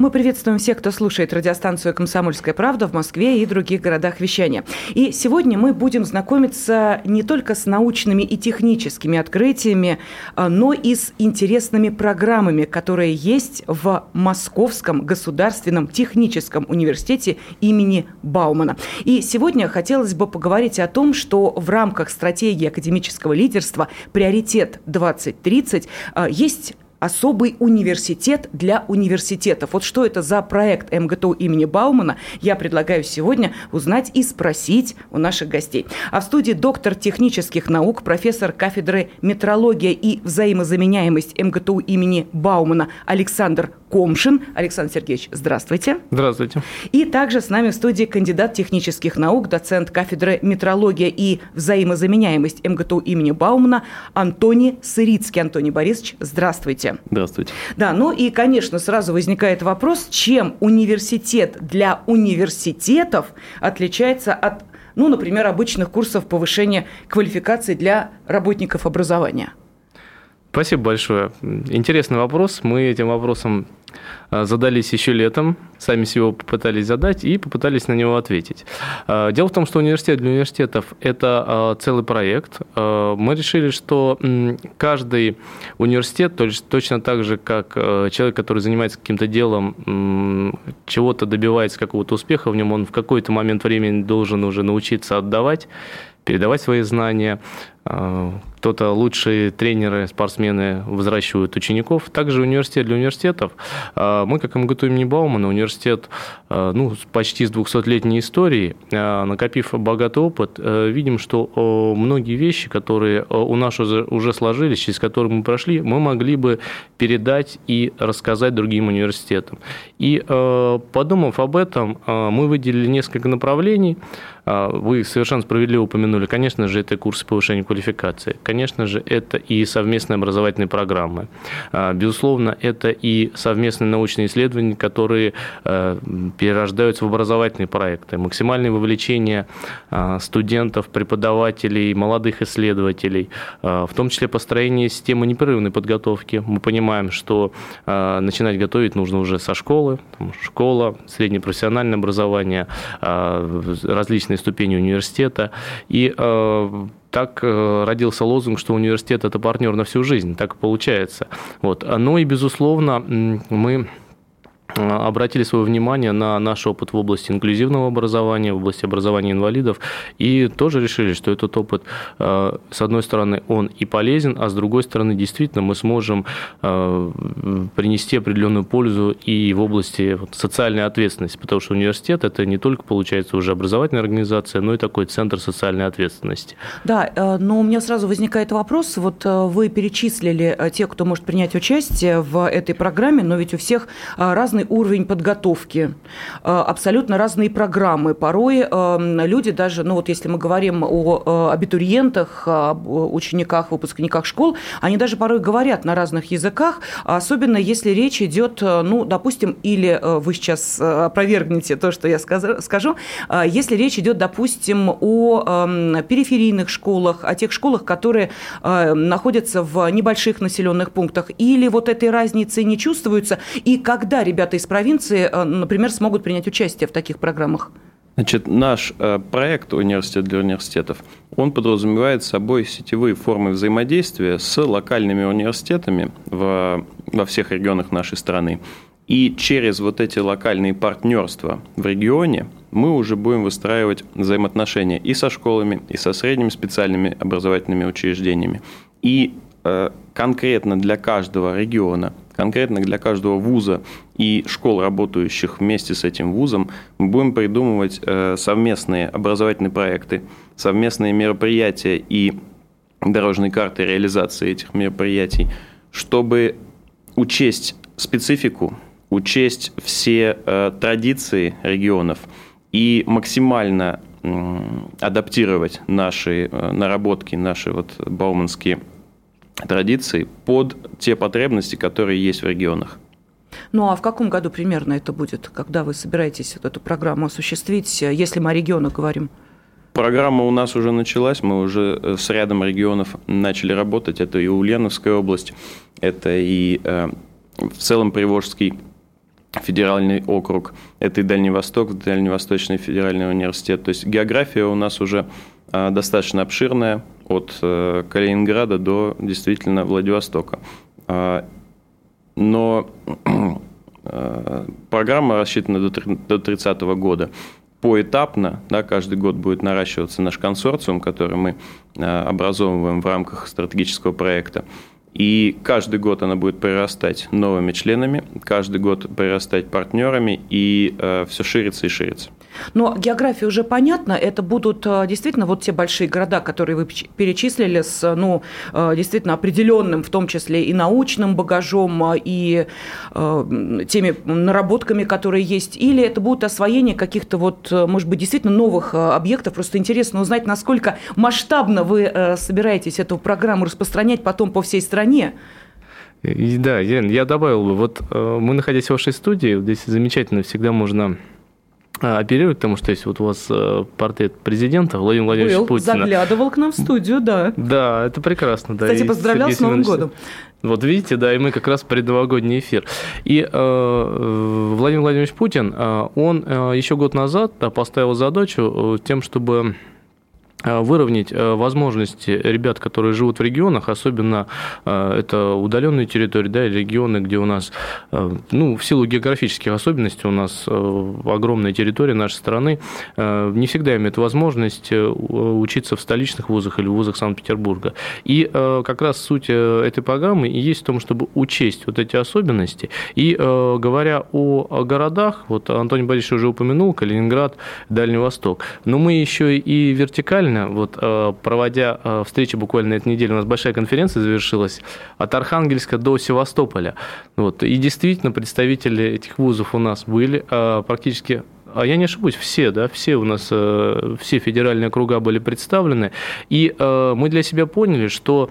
Мы приветствуем всех, кто слушает радиостанцию «Комсомольская правда» в Москве и других городах вещания. И сегодня мы будем знакомиться не только с научными и техническими открытиями, а, но и с интересными программами, которые есть в Московском государственном техническом университете имени Баумана. И сегодня хотелось бы поговорить о том, что в рамках стратегии академического лидерства «Приоритет 2030» а, есть особый университет для университетов. Вот что это за проект МГТУ имени Баумана, я предлагаю сегодня узнать и спросить у наших гостей. А в студии доктор технических наук, профессор кафедры метрология и взаимозаменяемость МГТУ имени Баумана Александр Комшин. Александр Сергеевич, здравствуйте. Здравствуйте. И также с нами в студии кандидат технических наук, доцент кафедры метрология и взаимозаменяемость МГТУ имени Баумана Антоний Сырицкий. Антоний Борисович, здравствуйте. Здравствуйте. Да, ну и, конечно, сразу возникает вопрос, чем университет для университетов отличается от, ну, например, обычных курсов повышения квалификации для работников образования? Спасибо большое. Интересный вопрос. Мы этим вопросом а, задались еще летом, сами себе попытались задать и попытались на него ответить. А, дело в том, что университет для университетов – это а, целый проект. Мы решили, что каждый университет, точно так же, как человек, который занимается каким-то делом, чего-то добивается, какого-то успеха в нем, он в какой-то момент времени должен уже научиться отдавать, передавать свои знания, кто-то лучшие тренеры, спортсмены возвращают учеников. Также университет для университетов. А, мы, как МГТУ имени Баумана, университет а, ну, почти с 200-летней историей, накопив богатый опыт, видим, что многие вещи, которые у нас уже сложились, через которые мы прошли, мы могли бы передать и рассказать другим университетам. И подумав об этом, мы выделили несколько направлений. Вы совершенно справедливо упомянули, конечно же, это курсы повышения квалификации. Конечно же, это и совместные образовательные программы. А, безусловно, это и совместные научные исследования, которые э, перерождаются в образовательные проекты. Максимальное вовлечение а, студентов, преподавателей, молодых исследователей, а, в том числе построение системы непрерывной подготовки. Мы понимаем, что начинать готовить нужно уже со школы, школа, среднее профессиональное образование, различные ступени университета. И так э, родился лозунг, что университет – это партнер на всю жизнь. Так получается. Вот. Ну и, безусловно, мы обратили свое внимание на наш опыт в области инклюзивного образования, в области образования инвалидов, и тоже решили, что этот опыт, э, с одной стороны, он и полезен, а с другой стороны, действительно, мы сможем э, принести определенную пользу и в области социальной ответственности, потому что университет – это не только, получается, уже образовательная организация, но и такой центр социальной ответственности. Да, но у меня сразу возникает вопрос, вот вы перечислили тех, кто может принять участие в этой программе, но ведь у всех разный уровень подготовки, э, абсолютно разные программы. Порой э, люди даже, ну вот если мы говорим о э, абитуриентах, об учениках, выпускниках школ, они даже порой говорят на разных языках, особенно если речь идет, ну, допустим, или вы сейчас опровергнете то, что я скажу, если речь идет, допустим, о эм, периферийных школах, о тех школах, которые находятся в небольших населенных пунктах, или вот этой разницы не чувствуются, и когда ребята ребята из провинции, э, например, смогут принять участие в таких программах? Значит, наш э, проект «Университет для университетов», он подразумевает собой сетевые формы взаимодействия с локальными университетами в, во всех регионах нашей страны. И через вот эти локальные партнерства в регионе мы уже будем выстраивать взаимоотношения и со школами, и со средними специальными образовательными учреждениями. И э, конкретно для каждого региона конкретно для каждого вуза и школ, работающих вместе с этим вузом, мы будем придумывать э, совместные образовательные проекты, совместные мероприятия и дорожные карты реализации этих мероприятий, чтобы учесть специфику, учесть все э, традиции регионов и максимально адаптировать наши э, наработки, наши вот бауманские традиций под те потребности, которые есть в регионах. Ну а в каком году примерно это будет, когда вы собираетесь эту программу осуществить, если мы о регионах говорим? Программа у нас уже началась, мы уже э, с рядом регионов начали работать. Это и Ульяновская область, это и э, в целом Приволжский федеральный округ, это и Дальний Восток, Дальневосточный федеральный университет. То есть география у нас уже э, достаточно обширная, от Калининграда до действительно Владивостока. Но программа рассчитана до 30 года поэтапно, да, каждый год будет наращиваться наш консорциум, который мы э, образовываем в рамках стратегического проекта. И каждый год она будет прирастать новыми членами, каждый год прирастать партнерами, и э, все ширится и ширится. Но география уже понятна. Это будут э, действительно вот те большие города, которые вы перечислили с ну, э, действительно определенным, в том числе и научным багажом, э, и теми наработками, которые есть. Или это будут освоение каких-то вот, может быть, действительно новых объектов. Просто интересно узнать, насколько масштабно вы собираетесь эту программу распространять потом по всей стране. И, да, я, я добавил бы, вот мы, находясь в вашей студии, здесь замечательно всегда можно оперировать, потому что есть вот у вас э, портрет президента Владимира Владимировича Был, Путина. заглядывал к нам в студию, да. Да, это прекрасно. Да. Кстати, поздравлял с Новым годом. Вот видите, да, и мы как раз предновогодний эфир. И э, Владимир Владимирович Путин, э, он э, еще год назад да, поставил задачу э, тем, чтобы Э, выровнять э, возможности ребят, которые живут в регионах, особенно э, это удаленные территории, да, регионы, где у нас, ну, в силу географических особенностей у нас огромная территория нашей страны, не всегда имеют возможность учиться в столичных вузах или в вузах Санкт-Петербурга. И как раз суть этой программы и есть в том, чтобы учесть вот эти особенности. И говоря о городах, вот Антоний Борисович уже упомянул, Калининград, Дальний Восток, но мы еще и вертикально реально, вот э, проводя э, встречи буквально этой неделе, у нас большая конференция завершилась от Архангельска до Севастополя. Вот, и действительно представители этих вузов у нас были э, практически а я не ошибусь, все, да, все у нас, все федеральные округа были представлены, и мы для себя поняли, что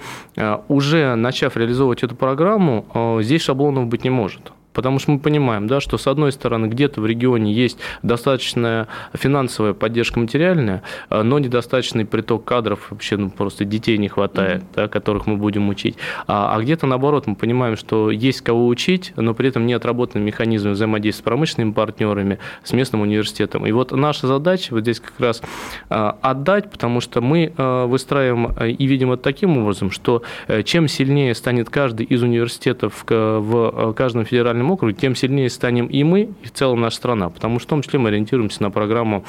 уже начав реализовывать эту программу, здесь шаблонов быть не может. Потому что мы понимаем, да, что с одной стороны где-то в регионе есть достаточная финансовая поддержка материальная, а, но недостаточный приток кадров, вообще ну, просто детей не хватает, mm-hmm. да, которых мы будем учить. А, а где-то наоборот мы понимаем, что есть кого учить, но при этом не отработан механизм взаимодействия с промышленными партнерами, с местным университетом. И вот наша задача вот здесь как раз а, отдать, потому что мы выстраиваем и видим это таким образом, что э, чем сильнее станет каждый из университетов в каждом федеральном федеральном округе, тем сильнее станем и мы, и в целом наша страна. Потому что в том числе мы ориентируемся на программу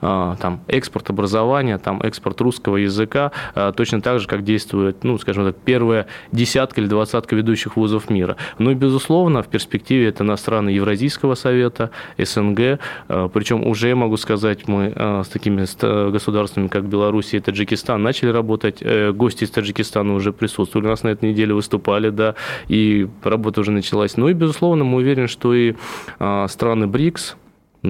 а, там, экспорт образования, там, экспорт русского языка, а, точно так же, как действует, ну, скажем так, первая десятка или двадцатка ведущих вузов мира. Ну и, безусловно, в перспективе это на страны Евразийского совета, СНГ, а, причем уже, могу сказать, мы с такими государствами, как Беларусь и Таджикистан, начали работать. Э, гости из Таджикистана уже присутствовали у нас на этой неделе, выступали, да, и работа уже началась. Ну и, безусловно, мы уверены, что и а, страны БРИКС,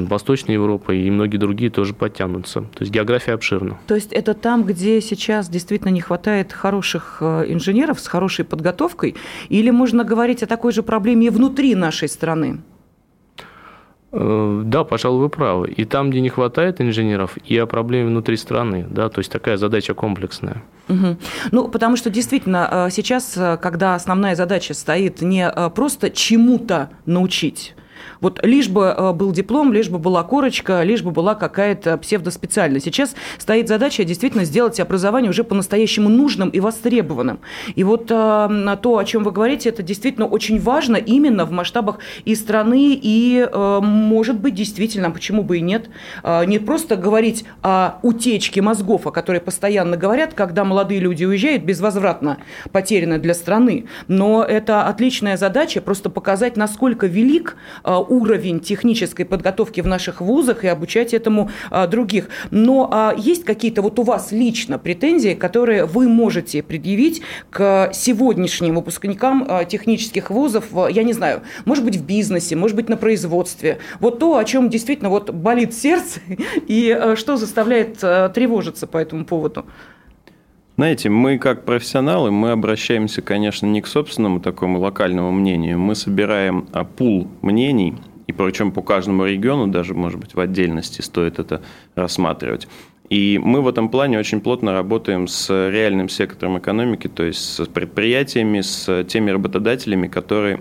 Восточная Европа и многие другие тоже подтянутся. То есть география обширна. То есть это там, где сейчас действительно не хватает хороших э, инженеров с хорошей подготовкой? Или можно говорить о такой же проблеме и внутри нашей страны? Э, да, пожалуй, вы правы. И там, где не хватает инженеров, и о проблеме внутри страны. Да, то есть такая задача комплексная. Угу. Ну, потому что действительно э, сейчас, э, когда основная задача стоит не просто чему-то научить, вот лишь бы э, был диплом, лишь бы была корочка, лишь бы была какая-то псевдоспециальность. Сейчас стоит задача действительно сделать образование уже по-настоящему нужным и востребованным. И вот э, то, о чем вы говорите, это действительно очень важно именно в масштабах и страны, и, э, может быть, действительно, почему бы и нет, не просто говорить о утечке мозгов, о которой постоянно говорят, когда молодые люди уезжают, безвозвратно потеряны для страны, но это отличная задача просто показать, насколько велик уровень технической подготовки в наших вузах и обучать этому а, других. Но а, есть какие-то вот у вас лично претензии, которые вы можете предъявить к сегодняшним выпускникам а, технических вузов, я не знаю, может быть, в бизнесе, может быть, на производстве. Вот то, о чем действительно вот болит сердце и что заставляет тревожиться по этому поводу. Знаете, мы как профессионалы, мы обращаемся, конечно, не к собственному такому локальному мнению, мы собираем а, пул мнений, и причем по каждому региону, даже, может быть, в отдельности стоит это рассматривать. И мы в этом плане очень плотно работаем с реальным сектором экономики, то есть с предприятиями, с теми работодателями, которые,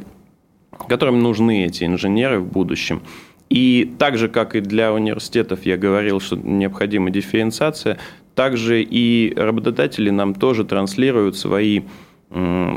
которым нужны эти инженеры в будущем. И так же, как и для университетов, я говорил, что необходима дифференциация, также и работодатели нам тоже транслируют свои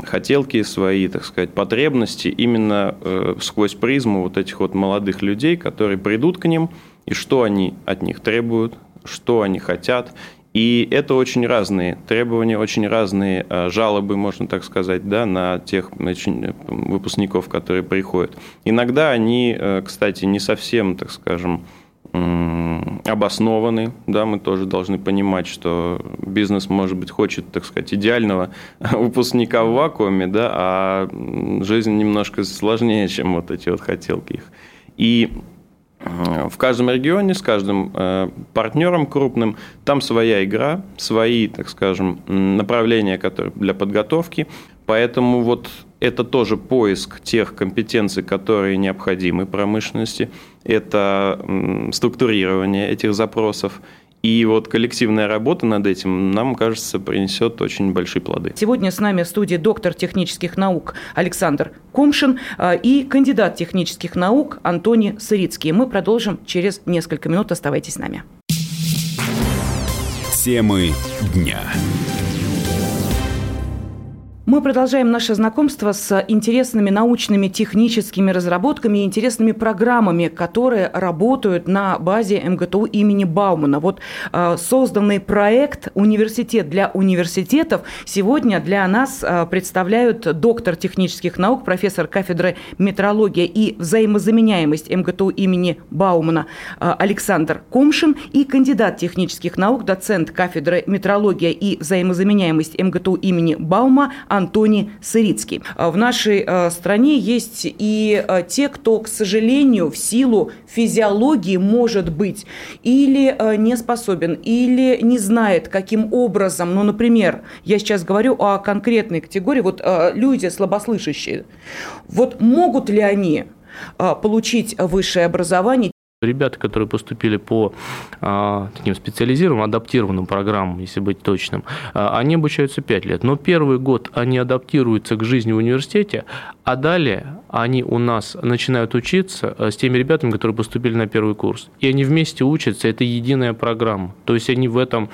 хотелки, свои, так сказать, потребности именно э, сквозь призму вот этих вот молодых людей, которые придут к ним, и что они от них требуют, что они хотят. И это очень разные требования, очень разные э, жалобы, можно так сказать, да, на тех выпускников, которые приходят. Иногда они, э, кстати, не совсем, так скажем, обоснованы. Да, мы тоже должны понимать, что бизнес, может быть, хочет, так сказать, идеального выпускника в вакууме, да, а жизнь немножко сложнее, чем вот эти вот хотелки их. И в каждом регионе, с каждым э, партнером крупным, там своя игра, свои, так скажем, направления которые для подготовки. Поэтому вот это тоже поиск тех компетенций, которые необходимы промышленности, это структурирование этих запросов. И вот коллективная работа над этим, нам кажется, принесет очень большие плоды. Сегодня с нами в студии доктор технических наук Александр Комшин а, и кандидат технических наук Антоний Сырицкий. Мы продолжим через несколько минут. Оставайтесь с нами. Темы дня. Мы продолжаем наше знакомство с интересными научными техническими разработками и интересными программами, которые работают на базе МГТУ имени Баумана. Вот э, созданный проект «Университет для университетов» сегодня для нас э, представляют доктор технических наук, профессор кафедры метрология и взаимозаменяемость МГТУ имени Баумана э, Александр Комшин и кандидат технических наук, доцент кафедры метрология и взаимозаменяемость МГТУ имени Баума Антоний Сырицкий. А в нашей э, стране есть и э, те, кто, к сожалению, в силу физиологии, может быть, или не способен, или не знает, каким образом, ну, например, я сейчас говорю о конкретной категории, вот люди слабослышащие, вот могут ли они получить высшее образование Ребята, которые поступили по а, таким специализированным, адаптированным программам, если быть точным, а, они обучаются 5 лет. Но первый год они адаптируются к жизни в университете, а далее они у нас начинают учиться а, с теми ребятами, которые поступили на первый курс. И они вместе учатся, это единая программа. То есть они в этом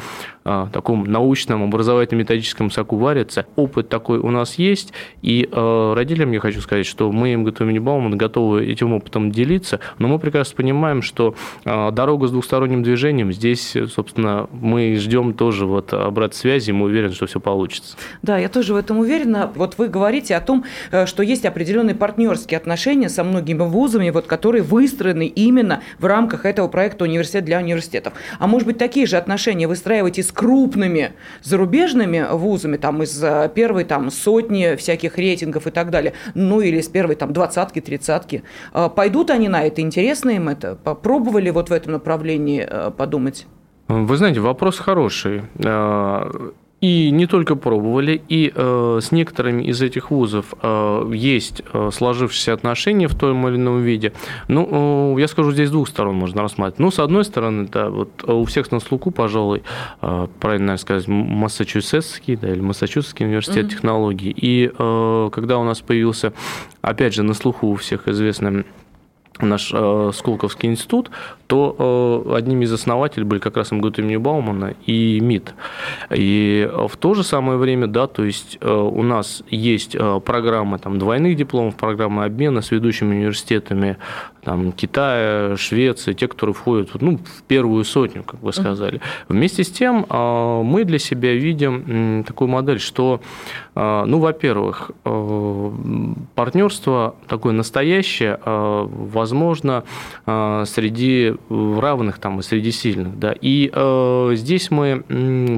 а, таком научном, образовательно-методическом соку варятся. Опыт такой у нас есть, и а, родителям я хочу сказать, что мы МГТУ имени Баумана готовы этим опытом делиться, но мы прекрасно понимаем, что а, дорога с двухсторонним движением, здесь, собственно, мы ждем тоже вот обратной связи, мы уверены, что все получится. Да, я тоже в этом уверена. Вот вы говорите о том, э, что есть определенные партнерские отношения со многими вузами, вот, которые выстроены именно в рамках этого проекта «Университет для университетов». А может быть, такие же отношения выстраиваете с крупными зарубежными вузами, там, из э, первой там, сотни всяких рейтингов и так далее, ну или с первой там двадцатки, тридцатки. А пойдут они на это? Интересно им это? Попробовали вот в этом направлении э, подумать? Вы знаете, вопрос хороший. Э, и не только пробовали, и э, с некоторыми из этих вузов э, есть э, сложившиеся отношения в том или ином виде. Ну, э, я скажу, здесь с двух сторон можно рассматривать. Ну, с одной стороны, да, вот у всех на слуху, пожалуй, э, правильно сказать, Массачусетский, да, или Массачусетский университет mm-hmm. технологий. И э, когда у нас появился, опять же, на слуху у всех известный наш э, Сколковский институт, то э, одними из основателей были как раз МГУ имени Баумана и МИД. И в то же самое время, да, то есть э, у нас есть э, программы там, двойных дипломов, программы обмена с ведущими университетами там, Китая, Швеции, те, которые входят ну, в первую сотню, как вы сказали. Вместе с тем э, мы для себя видим такую модель, что, э, ну, во-первых, э, партнерство такое настоящее, возможно, среди среди равных там, и среди сильных. Да. И э, здесь мы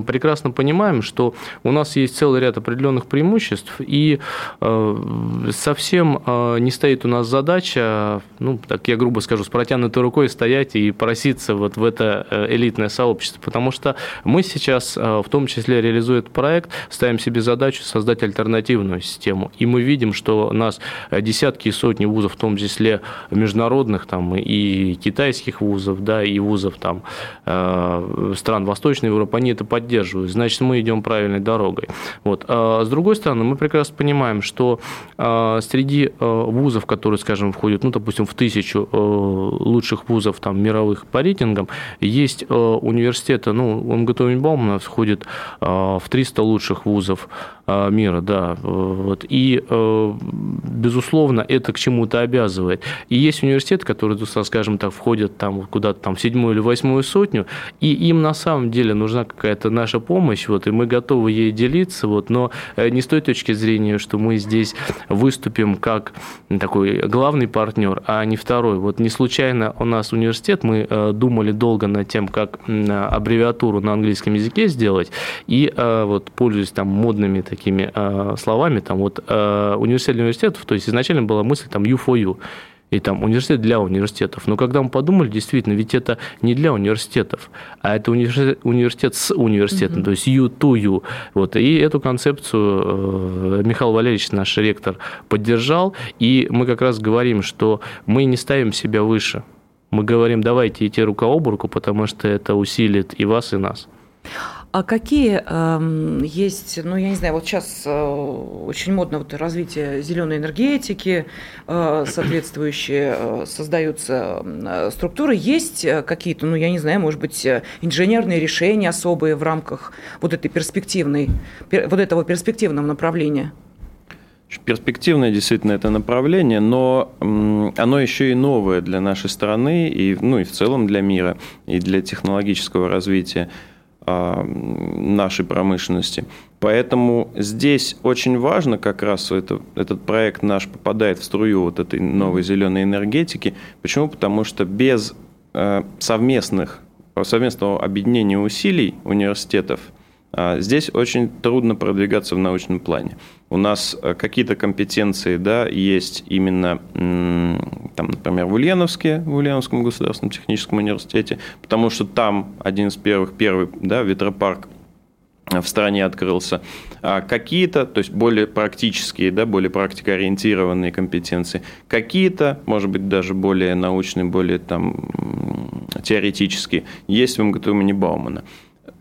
прекрасно понимаем, что у нас есть целый ряд определенных преимуществ, и э, совсем э, не стоит у нас задача, ну, так я грубо скажу, с протянутой рукой стоять и проситься вот в это э, элитное сообщество, потому что мы сейчас, э, в том числе реализуя этот проект, ставим себе задачу создать альтернативную систему. И мы видим, что у нас десятки и сотни вузов, в том числе международных там, и китайских вузов, да, и вузов там, э, стран Восточной Европы, они это поддерживают. Значит, мы идем правильной дорогой. Вот. А с другой стороны, мы прекрасно понимаем, что э, среди э, вузов, которые, скажем, входят, ну, допустим, в тысячу лучших вузов там, мировых по рейтингам, есть университеты, ну, МГТУ Баумана входит в 300 лучших вузов мира, да. Вот. И, безусловно, это к чему-то обязывает. И есть университеты, которые, скажем так, входят там куда-то там в седьмую или восьмую сотню, и им на самом деле нужна какая-то наша помощь, вот, и мы готовы ей делиться, вот, но э, не с той точки зрения, что мы здесь выступим как такой главный партнер, а не второй. Вот не случайно у нас университет, мы э, думали долго над тем, как аббревиатуру на английском языке сделать, и э, вот пользуясь там модными такими словами, там вот университет для университетов, то есть изначально была мысль там U4U, и там университет для университетов. Но когда мы подумали, действительно, ведь это не для университетов, а это университет, университет с университетом, mm-hmm. то есть you to you. Вот. И эту концепцию э, Михаил Валерьевич, наш ректор, поддержал. И мы как раз говорим, что мы не ставим себя выше. Мы говорим, давайте идти рука об руку, потому что это усилит и вас, и нас. А какие э, есть, ну, я не знаю, вот сейчас э, очень модно вот развитие зеленой энергетики, э, соответствующие э, создаются э, структуры. Есть э, какие-то, ну, я не знаю, может быть, э, инженерные решения особые в рамках вот этой перспективной, пер, вот этого перспективного направления? Перспективное действительно это направление, но оно еще и новое для нашей страны, и, ну и в целом для мира, и для технологического развития. А, нашей промышленности. Поэтому здесь очень важно, как раз это, этот проект наш попадает в струю вот этой новой зеленой энергетики. Почему? Потому что без э, совместных, совместного объединения усилий университетов здесь очень трудно продвигаться в научном плане. У нас э, какие-то компетенции да, есть именно там, например, в Ульяновске, в Ульяновском государственном техническом университете, потому что там один из первых, первый да, ветропарк в стране открылся. А какие-то, то есть более практические, да, более практикоориентированные компетенции, какие-то, может быть, даже более научные, более там, теоретические, есть в МГТУ имени Баумана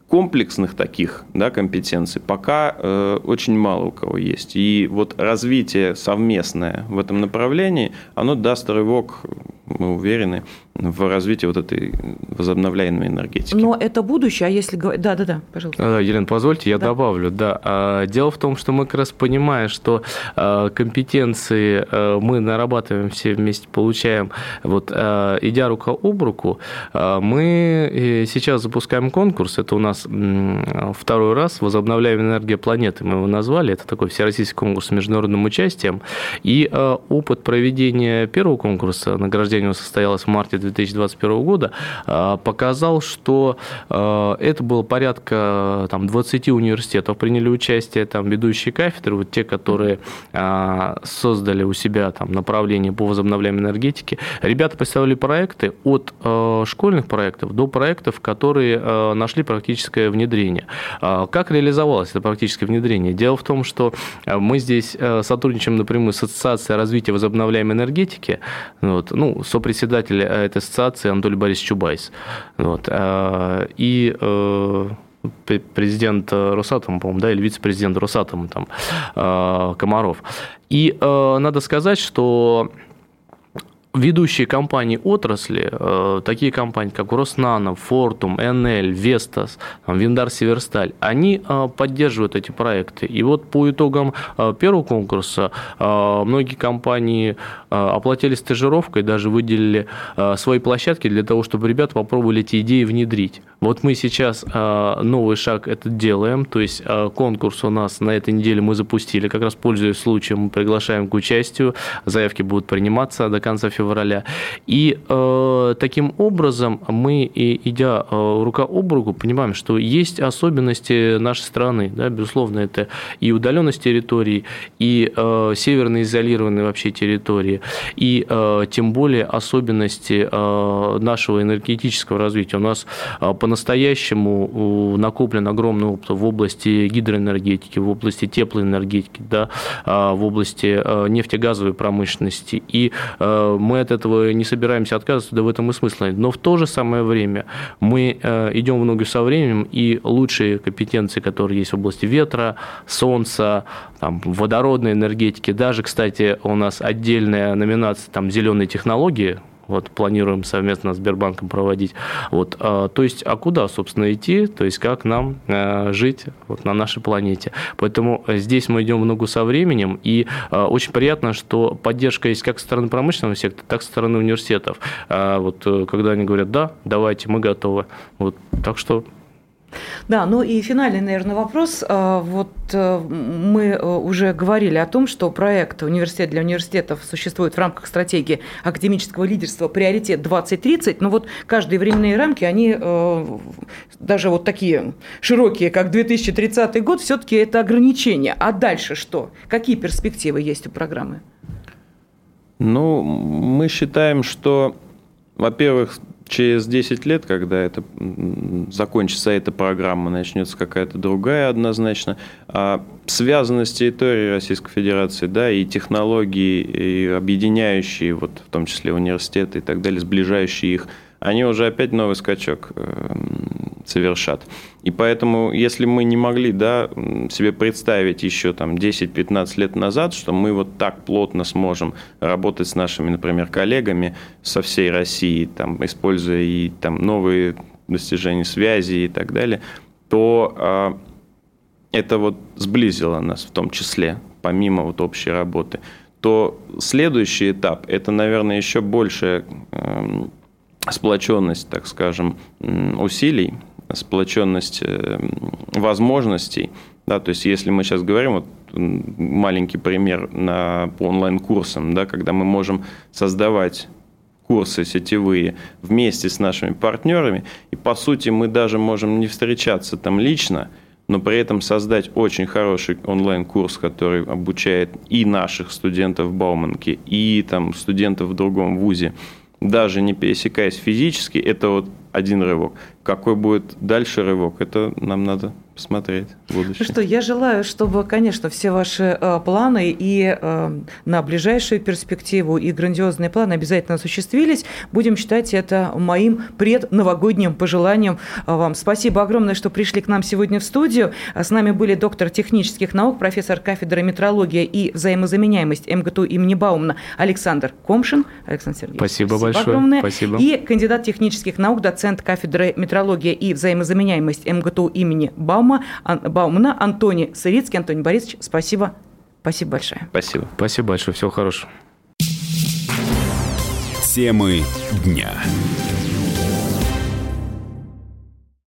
комплексных таких да, компетенций пока э, очень мало у кого есть. И вот развитие совместное в этом направлении, оно даст рывок, мы уверены, в развитии вот этой возобновляемой энергетики. Но это будущее, а если говорить... Да, да, да, пожалуйста. Елена, позвольте, я да. добавлю. Да. А, дело в том, что мы как раз понимаем, что а, компетенции а, мы нарабатываем все вместе, получаем, вот, идя рука об руку, мы э, сейчас запускаем конкурс, это у нас второй раз, возобновляемая энергия планеты, мы его назвали, это такой всероссийский конкурс с международным участием, и опыт проведения первого конкурса, награждение состоялось в марте 2021 года а, показал, что а, это было порядка там, 20 университетов приняли участие, там ведущие кафедры, вот те, которые создали у себя там, направление по возобновляемой энергетике. Ребята представили проекты от школьных проектов до проектов, которые нашли практическое внедрение. Как реализовалось это практическое внедрение? Дело в том, что мы здесь сотрудничаем напрямую с Ассоциацией развития возобновляемой энергетики. Вот, ну, сопредседатель этой ассоциации Анатолий Борисович Чубайс. Вот. А, и э, президент Росатома, по-моему, да, или вице-президент Росатома, там, э, Комаров. И э, надо сказать, что ведущие компании отрасли, э, такие компании, как Роснано, Фортум, НЛ, Вестас, Виндар Северсталь, они э, поддерживают эти проекты. И вот по итогам э, первого конкурса многие компании оплатили стажировкой, даже выделили свои площадки для того, чтобы ребята попробовали эти идеи внедрить. Вот мы сейчас новый шаг этот делаем, то есть конкурс у нас на этой неделе мы запустили, как раз пользуясь случаем, мы приглашаем к участию, заявки будут приниматься до конца февраля февраля. И э, таким образом мы, идя э, рука об руку, понимаем, что есть особенности нашей страны. Да, безусловно, это и удаленность территории, и э, северно изолированные вообще территории, и э, тем более особенности э, нашего энергетического развития. У нас э, по-настоящему накоплен огромный опыт в области гидроэнергетики, в области теплоэнергетики, да, э, в области э, нефтегазовой промышленности. И э, мы от этого не собираемся отказываться, да в этом и смысл. Но в то же самое время мы э, идем в ногу со временем, и лучшие компетенции, которые есть в области ветра, солнца, там, водородной энергетики, даже, кстати, у нас отдельная номинация там, «Зеленые технологии», вот планируем совместно с Сбербанком проводить. Вот, а, то есть, а куда, собственно, идти, то есть, как нам а, жить вот, на нашей планете. Поэтому здесь мы идем в ногу со временем, и а, очень приятно, что поддержка есть как со стороны промышленного сектора, так и со стороны университетов. Вот, э, когда они говорят, да, давайте, мы готовы. Вот, так что да, ну и финальный, наверное, вопрос. А, вот э, мы э, уже говорили о том, что проект «Университет для университетов» существует в рамках стратегии академического лидерства «Приоритет 2030», но вот каждые временные рамки, они э, даже вот такие широкие, как 2030 год, все-таки это ограничения. А дальше что? Какие перспективы есть у программы? Ну, мы считаем, что, во-первых, через 10 лет, когда это закончится эта программа, начнется какая-то другая однозначно, а связанность территории Российской Федерации, да, и технологии, и объединяющие, вот, в том числе университеты и так далее, сближающие их, они уже опять новый скачок эм, совершат. И поэтому, если мы не могли да, себе представить еще там, 10-15 лет назад, что мы вот так плотно сможем работать с нашими, например, коллегами со всей России, там, используя и там, новые достижения связи и так далее, то а, это вот сблизило нас в том числе, помимо вот общей работы, то следующий этап – это, наверное, еще большая эм, сплоченность, так скажем, усилий сплоченность э, возможностей. Да, то есть если мы сейчас говорим, вот маленький пример на, по онлайн-курсам, да, когда мы можем создавать курсы сетевые вместе с нашими партнерами, и по сути мы даже можем не встречаться там лично, но при этом создать очень хороший онлайн-курс, который обучает и наших студентов в Бауманке, и там студентов в другом вузе, даже не пересекаясь физически, это вот один рывок. Какой будет дальше рывок, это нам надо посмотреть в будущем. Ну что, я желаю, чтобы, конечно, все ваши э, планы и э, на ближайшую перспективу, и грандиозные планы обязательно осуществились. Будем считать это моим предновогодним пожеланием вам. Спасибо огромное, что пришли к нам сегодня в студию. С нами были доктор технических наук, профессор кафедры метрология и взаимозаменяемость МГТУ имени Баумна Александр Комшин. Александр Сергеевич, спасибо, спасибо большое. Огромное. Спасибо. И кандидат технических наук, доцент кафедры метрология и взаимозаменяемость МГТУ имени Баумна Баума, Баумана, Антоний Савицкий. Антоний Борисович, спасибо. Спасибо большое. Спасибо. Спасибо большое. Всего хорошего. Темы дня.